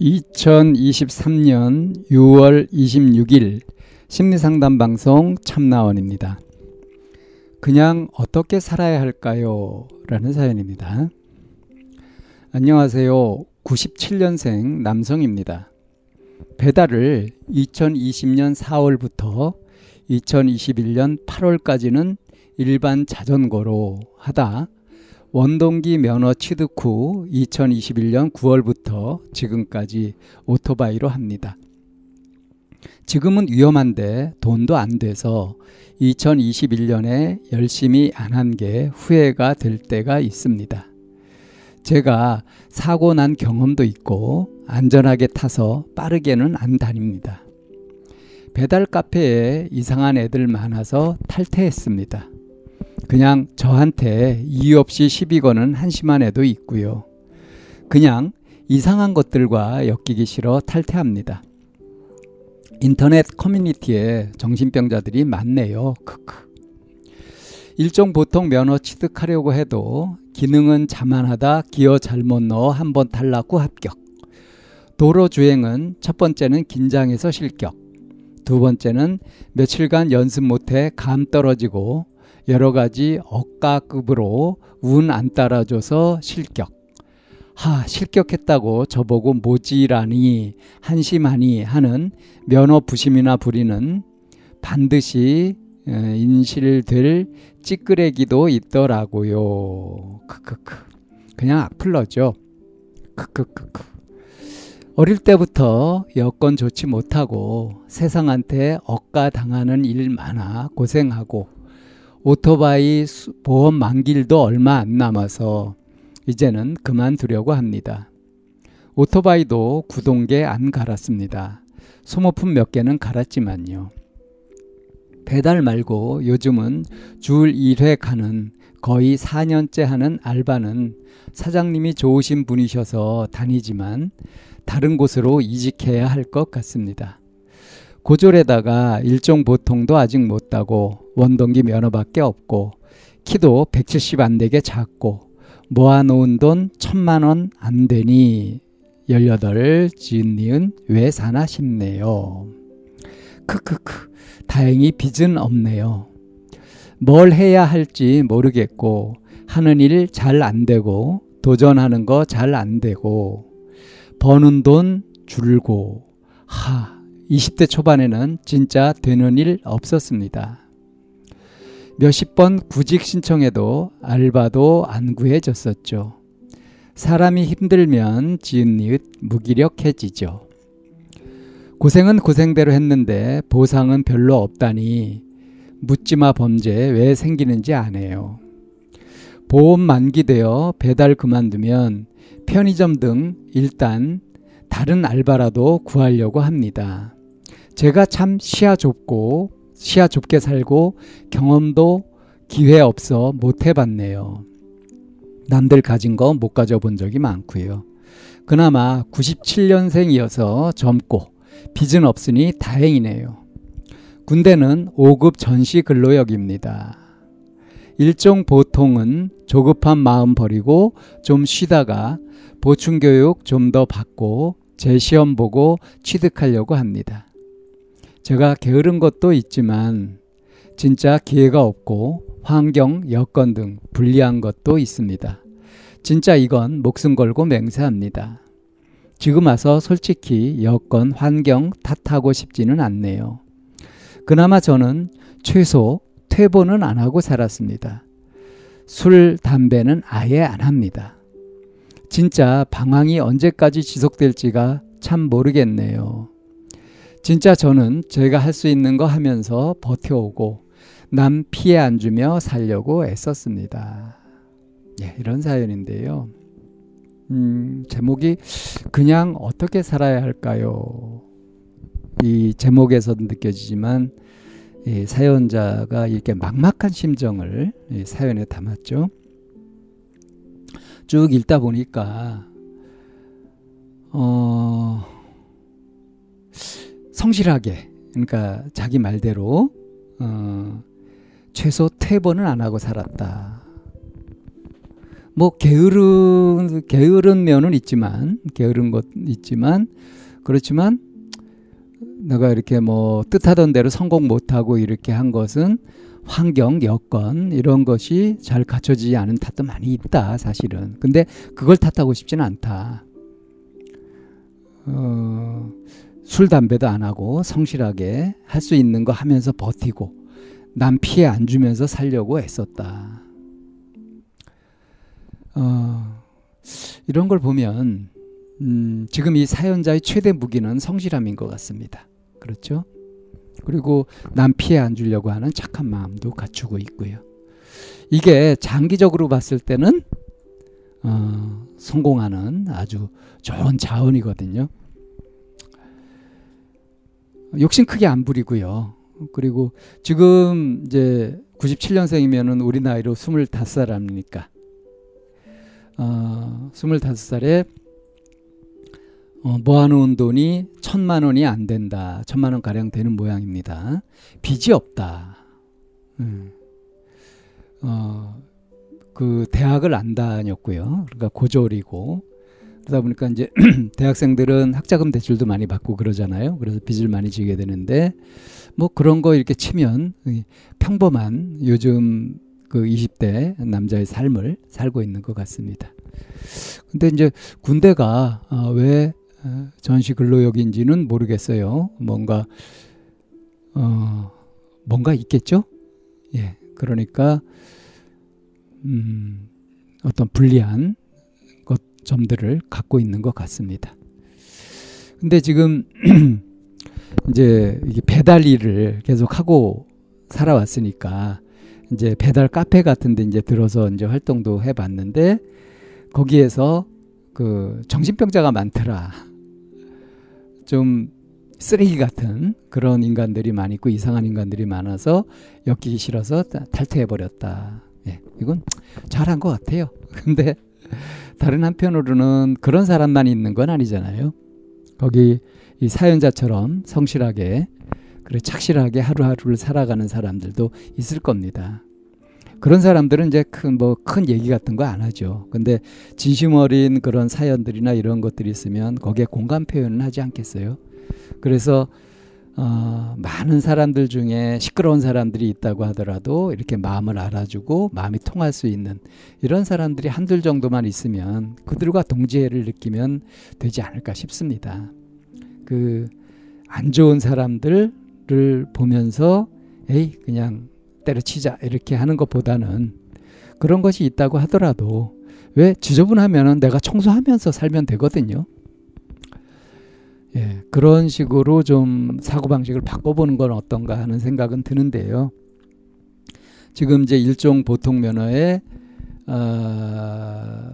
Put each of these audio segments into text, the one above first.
2023년 6월 26일 심리상담 방송 참나원입니다. 그냥 어떻게 살아야 할까요? 라는 사연입니다. 안녕하세요. 97년생 남성입니다. 배달을 2020년 4월부터 2021년 8월까지는 일반 자전거로 하다 원동기 면허 취득 후 2021년 9월부터 지금까지 오토바이로 합니다. 지금은 위험한데 돈도 안 돼서 2021년에 열심히 안 한 게 후회가 될 때가 있습니다. 제가 사고 난 경험도 있고 안전하게 타서 빠르게는 안 다닙니다. 배달 카페에 이상한 애들 많아서 탈퇴했습니다. 그냥 저한테 이유 없이 시비 거는 한심한 애도 있고요. 그냥 이상한 것들과 엮이기 싫어 탈퇴합니다. 인터넷 커뮤니티에 정신병자들이 많네요. 크크. 일종 보통 면허 취득하려고 해도 기능은 자만하다 기어 잘못 넣어 한 번 탈락 후 합격. 도로 주행은 첫 번째는 긴장해서 실격. 두 번째는 며칠간 연습 못해 감 떨어지고 여러 가지 억가급으로 운 안 따라줘서 실격. 하, 실격했다고 저보고 모지라니, 한심하니 하는 면허 부심이나 부리는 반드시 인실될 찌끄레기도 있더라고요. 크크크. 그냥 악플러죠. 크크크크. 어릴 때부터 여건 좋지 못하고 세상한테 억가 당하는 일 많아 고생하고 오토바이 보험 만길도 얼마 안 남아서 이제는 그만두려고 합니다. 오토바이도 구동계 안 갈았습니다. 소모품 몇 개는 갈았지만요. 배달 말고 요즘은 줄 1회 가는 거의 4년째 하는 알바는 사장님이 좋으신 분이셔서 다니지만 다른 곳으로 이직해야 할 것 같습니다. 고졸에다가 일종 보통도 아직 못 따고 원동기 면허밖에 없고 키도 170 안 되게 작고 모아놓은 돈 천만 원 안 되니 18 지은 니은 왜 사나 싶네요. 크크크 다행히 빚은 없네요. 뭘 해야 할지 모르겠고 하는 일 잘 안 되고 도전하는 거 잘 안 되고 버는 돈 줄고 하 20대 초반에는 진짜 되는 일 없었습니다. 몇십 번 구직 신청해도 알바도 안 구해졌었죠. 사람이 힘들면 지은 이웃 무기력해지죠. 고생은 고생대로 했는데 보상은 별로 없다니 묻지마 범죄 왜 생기는지 아네요. 보험 만기되어 배달 그만두면 편의점 등 일단 다른 알바라도 구하려고 합니다. 제가 참 시야 좁고 시야 좁게 살고 경험도 기회 없어 못 해봤네요. 남들 가진 거 못 가져본 적이 많고요. 그나마 97년생이어서 젊고 빚은 없으니 다행이네요. 군대는 5급 전시 근로역입니다. 일종 보통은 조급한 마음 버리고 좀 쉬다가 보충교육 좀 더 받고 제 시험 보고 취득하려고 합니다. 제가 게으른 것도 있지만 진짜 기회가 없고 환경, 여건 등 불리한 것도 있습니다. 진짜 이건 목숨 걸고 맹세합니다. 지금 와서 솔직히 여건, 환경 탓하고 싶지는 않네요. 그나마 저는 최소 퇴보는 안 하고 살았습니다. 술, 담배는 아예 안 합니다. 진짜 방황이 언제까지 지속될지가 참 모르겠네요. 진짜 저는 제가 할 수 있는 거 하면서 버텨오고 남 피해 안 주며 살려고 애썼습니다. 예, 이런 사연인데요. 음, 제목이 그냥 어떻게 살아야 할까요? 이 제목에서도 느껴지지만 이 사연자가 이렇게 막막한 심정을 이 사연에 담았죠. 쭉 읽다 보니까 어, 성실하게 그러니까 자기 말대로 어, 최소 퇴번은 안 하고 살았다. 뭐 게으른 게으른 면은 있지만 게으른 것 있지만 그렇지만 내가 이렇게 뭐 뜻하던 대로 성공 못하고 이렇게 한 것은 환경, 여건 이런 것이 잘 갖춰지지 않은 탓도 많이 있다 사실은. 근데 그걸 탓하고 싶지는 않다. 어, 술 담배도 안 하고 성실하게 할 수 있는 거 하면서 버티고 남 피해 안 주면서 살려고 애썼다. 어, 이런 걸 보면 음, 지금 이 사연자의 최대 무기는 성실함인 것 같습니다. 그렇죠? 그리고 남 피해 안 주려고 하는 착한 마음도 갖추고 있고요. 이게 장기적으로 봤을 때는 어, 성공하는 아주 좋은 자원이거든요. 욕심 크게 안 부리고요. 그리고 지금 이제 97년생이면은 우리 나이로 25살 아닙니까? 어, 25살에 어, 모아놓은 돈이 천만 원이 안 된다. 천만 원 가량 되는 모양입니다. 빚이 없다. 음. 어, 그 대학을 안 다녔고요. 그러니까 고졸이고 그러다 보니까 이제 대학생들은 학자금 대출도 많이 받고 그러잖아요. 그래서 빚을 많이 지게 되는데 뭐 그런 거 이렇게 치면 평범한 요즘 그 20대 남자의 삶을 살고 있는 것 같습니다. 근데 이제 군대가 어, 왜 어, 전시 근로역인지는 모르겠어요. 뭔가 어 뭔가 있겠죠? 예. 그러니까 음 어떤 불리한 것 점들을 갖고 있는 것 같습니다. 근데 지금 이제 배달 일을 계속 하고 살아왔으니까 이제 배달 카페 같은 데 이제 들어서 이제 활동도 해 봤는데 거기에서 그 정신병자가 많더라. 좀 쓰레기 같은 그런 인간들이 많이 있고 이상한 인간들이 많아서 엮이기 싫어서 탈퇴해 버렸다. 예, 이건 잘한 것 같아요. 근데 다른 한편으로는 그런 사람만 있는 건 아니잖아요. 거기 이 사연자처럼 성실하게 그래 착실하게 하루하루를 살아가는 사람들도 있을 겁니다. 그런 사람들은 이제 큰 뭐 큰 얘기 같은 거 안 하죠. 근데 진심 어린 그런 사연들이나 이런 것들이 있으면 거기에 공감 표현을 하지 않겠어요. 그래서 어, 많은 사람들 중에 시끄러운 사람들이 있다고 하더라도 이렇게 마음을 알아주고 마음이 통할 수 있는 이런 사람들이 한둘 정도만 있으면 그들과 동지애를 느끼면 되지 않을까 싶습니다. 그 안 좋은 사람들을 보면서 에이 그냥 때려치자 이렇게 하는 것보다는 그런 것이 있다고 하더라도 왜 지저분하면은 내가 청소하면서 살면 되거든요. 예, 그런 식으로 좀 사고방식을 바꿔보는 건 어떤가 하는 생각은 드는데요. 지금 이제 일종 보통 면허에, 어,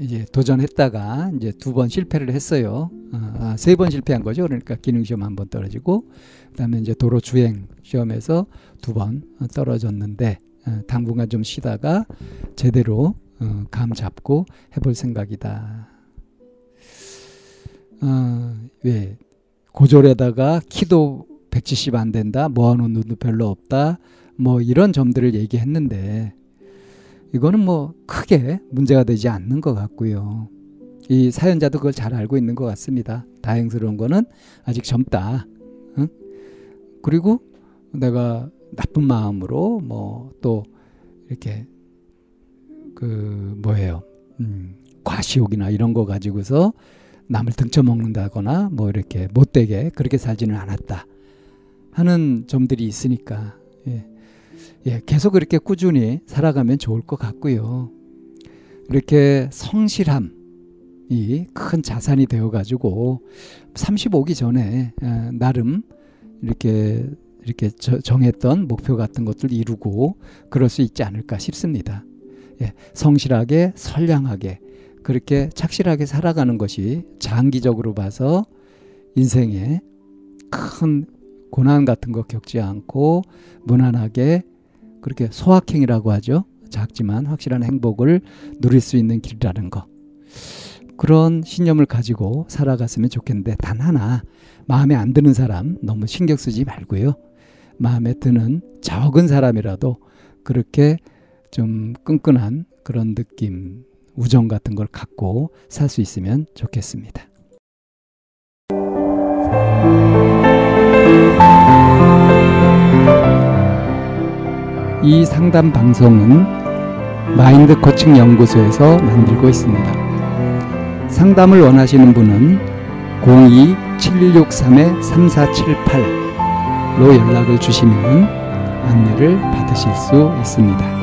이제 도전했다가 이제 두 번 실패를 했어요. 어, 아, 세번 실패한 거죠. 그러니까 기능 시험 한 번 떨어지고, 그 다음에 이제 도로 주행 시험에서 두 번 떨어졌는데, 어, 당분간 좀 쉬다가 제대로 어, 감 잡고 해볼 생각이다. 어, 왜 고졸에다가 키도 170 안 된다, 모아놓은 눈도 별로 없다, 뭐 이런 점들을 얘기했는데 이거는 뭐 크게 문제가 되지 않는 것 같고요. 이 사연자도 그걸 잘 알고 있는 것 같습니다. 다행스러운 거는 아직 젊다. 응? 그리고 내가 나쁜 마음으로 뭐 또 이렇게 그 뭐예요? 음, 과시욕이나 이런 거 가지고서 남을 등쳐먹는다거나 뭐 이렇게 못되게 그렇게 살지는 않았다 하는 점들이 있으니까 예. 예, 계속 이렇게 꾸준히 살아가면 좋을 것 같고요. 이렇게 성실함이 큰 자산이 되어 가지고 35기 전에 예, 나름 이렇게 이렇게 정했던 목표 같은 것들 이루고 그럴 수 있지 않을까 싶습니다. 예, 성실하게 선량하게 그렇게 착실하게 살아가는 것이 장기적으로 봐서 인생에 큰 고난 같은 거 겪지 않고 무난하게 그렇게 소확행이라고 하죠. 작지만 확실한 행복을 누릴 수 있는 길이라는 거. 그런 신념을 가지고 살아갔으면 좋겠는데 단 하나 마음에 안 드는 사람 너무 신경 쓰지 말고요. 마음에 드는 적은 사람이라도 그렇게 좀 끈끈한 그런 느낌, 우정 같은 걸 갖고 살 수 있으면 좋겠습니다. 이 상담 방송은 마인드 코칭 연구소에서 만들고 있습니다. 상담을 원하시는 분은 02-763-3478로 연락을 주시면 안내를 받으실 수 있습니다.